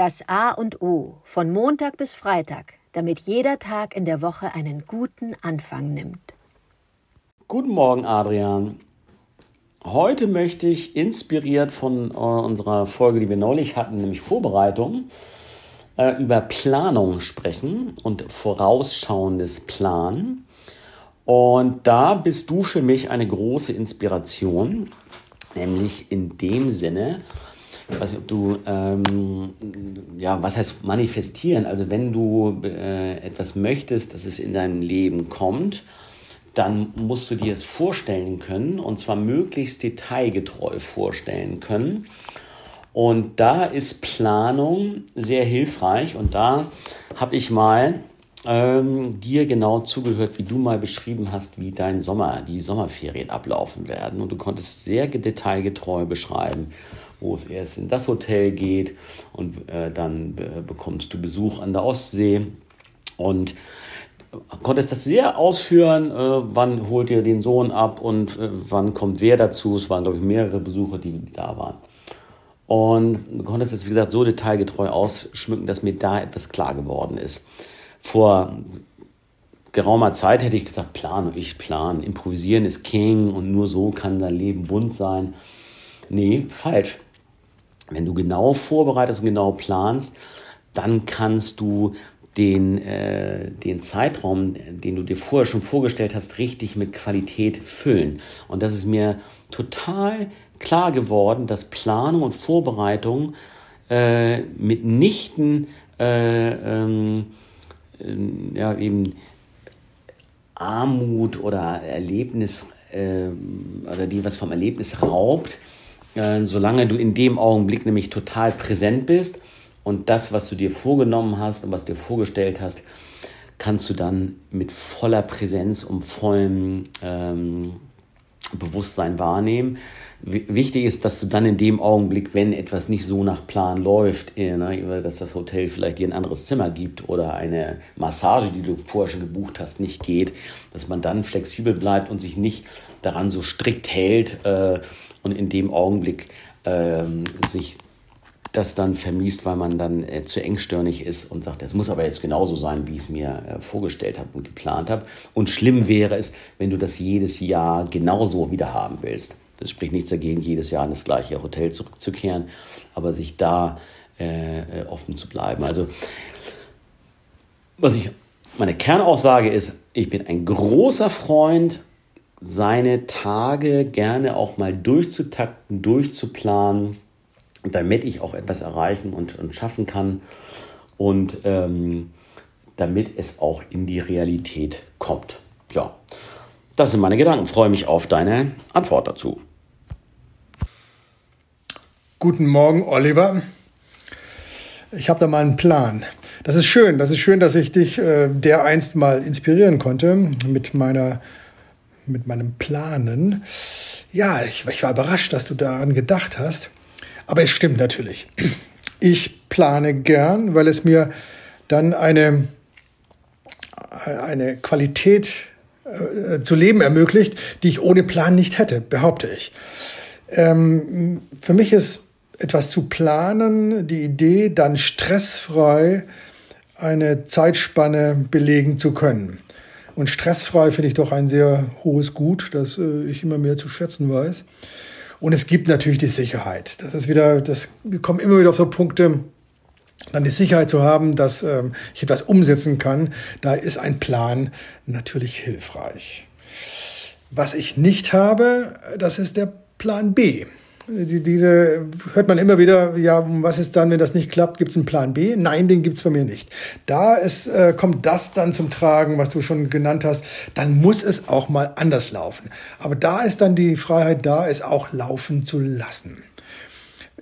Das A und O von Montag bis Freitag, damit jeder Tag in der Woche einen guten Anfang nimmt. Guten Morgen, Adrian. Heute möchte ich inspiriert von äh, unserer Folge, die wir neulich hatten, nämlich Vorbereitung, äh, über Planung sprechen und vorausschauendes Planen. Und da bist du für mich eine große Inspiration, nämlich in dem Sinne, weiß nicht, ob du, ähm, ja, was heißt manifestieren? Also wenn du äh, etwas möchtest, dass es in dein Leben kommt, dann musst du dir es vorstellen können und zwar möglichst detailgetreu vorstellen können. Und da ist Planung sehr hilfreich und da habe ich mal ähm, dir genau zugehört, wie du mal beschrieben hast, wie dein Sommer, die Sommerferien ablaufen werden. Und du konntest sehr detailgetreu beschreiben, wo es erst in das Hotel geht und äh, dann äh, bekommst du Besuch an der Ostsee und konntest das sehr ausführen, äh, wann holt ihr den Sohn ab und äh, wann kommt wer dazu. Es waren, glaube ich, mehrere Besucher, die da waren. Und du konntest es, wie gesagt, so detailgetreu ausschmücken, dass mir da etwas klar geworden ist. Vor geraumer Zeit hätte ich gesagt, plan, ich plan. Improvisieren ist King und nur so kann dein Leben bunt sein. Nee, falsch. Wenn du genau vorbereitest und genau planst, dann kannst du den, äh, den Zeitraum, den du dir vorher schon vorgestellt hast, richtig mit Qualität füllen. Und das ist mir total klar geworden, dass Planung und Vorbereitung äh, mitnichten äh, ähm, äh, ja, eben Armut oder Erlebnis äh, oder die was vom Erlebnis raubt, äh, solange du in dem Augenblick nämlich total präsent bist und das, was du dir vorgenommen hast und was du dir vorgestellt hast, kannst du dann mit voller Präsenz und vollem ähm, Bewusstsein wahrnehmen. Wichtig ist, dass du dann in dem Augenblick, wenn etwas nicht so nach Plan läuft, äh, ne, dass das Hotel vielleicht dir ein anderes Zimmer gibt oder eine Massage, die du vorher schon gebucht hast, nicht geht, dass man dann flexibel bleibt und sich nicht daran so strikt hält äh, und in dem Augenblick äh, sich das dann vermiest, weil man dann äh, zu engstirnig ist und sagt, es muss aber jetzt genauso sein, wie ich es mir äh, vorgestellt habe und geplant habe. Und schlimm wäre es, wenn du das jedes Jahr genauso wieder haben willst. Das spricht nichts dagegen, jedes Jahr in das gleiche Hotel zurückzukehren, aber sich da äh, äh, offen zu bleiben. Also, was ich, meine Kernaussage ist, ich bin ein großer Freund, seine Tage gerne auch mal durchzutakten, durchzuplanen, damit ich auch etwas erreichen und, und schaffen kann und ähm, damit es auch in die Realität kommt. Ja, das sind meine Gedanken. Freue mich auf deine Antwort dazu. Guten Morgen, Oliver. Ich habe da mal einen Plan. Das ist schön. Das ist schön, dass ich dich äh, dereinst mal inspirieren konnte mit meiner mit meinem Planen. Ja, ich, ich war überrascht, dass du daran gedacht hast. Aber es stimmt natürlich. Ich plane gern, weil es mir dann eine, eine Qualität äh, zu leben ermöglicht, die ich ohne Plan nicht hätte, behaupte ich. Ähm, für mich ist etwas zu planen, die Idee, dann stressfrei eine Zeitspanne belegen zu können. Und stressfrei finde ich doch ein sehr hohes Gut, das äh, ich immer mehr zu schätzen weiß. Und es gibt natürlich die Sicherheit. Das ist wieder, das, wir kommen immer wieder auf so Punkte, dann die Sicherheit zu haben, dass ähm, ich etwas umsetzen kann. Da ist ein Plan natürlich hilfreich. Was ich nicht habe, das ist der Plan B diese hört man immer wieder, ja, was ist dann, wenn das nicht klappt, gibt es einen Plan B? Nein, den gibt es bei mir nicht. Da ist, äh, kommt das dann zum Tragen, was du schon genannt hast, dann muss es auch mal anders laufen. Aber da ist dann die Freiheit da, es auch laufen zu lassen.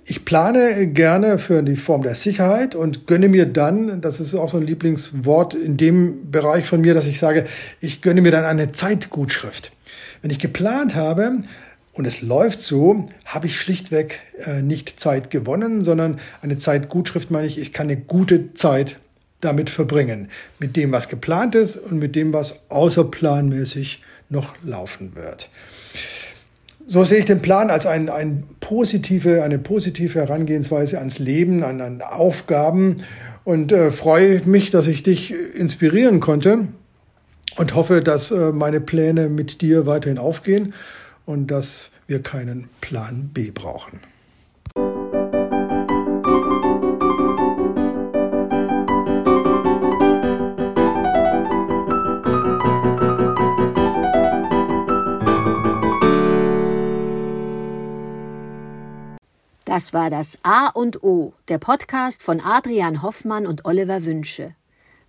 Ich plane gerne für die Form der Sicherheit und gönne mir dann, das ist auch so ein Lieblingswort in dem Bereich von mir, dass ich sage, ich gönne mir dann eine Zeitgutschrift. Wenn ich geplant habe, und es läuft so, habe ich schlichtweg äh, nicht Zeit gewonnen, sondern eine Zeitgutschrift meine ich, ich kann eine gute Zeit damit verbringen. Mit dem, was geplant ist und mit dem, was außerplanmäßig noch laufen wird. So sehe ich den Plan als ein, ein positive, eine positive Herangehensweise ans Leben, an, an Aufgaben und äh, freue mich, dass ich dich inspirieren konnte und hoffe, dass äh, meine Pläne mit dir weiterhin aufgehen und dass wir keinen Plan B brauchen. Das war das A und O, der Podcast von Adrian Hoffmann und Oliver Wünsche.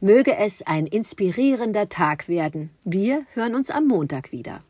Möge es ein inspirierender Tag werden. Wir hören uns am Montag wieder.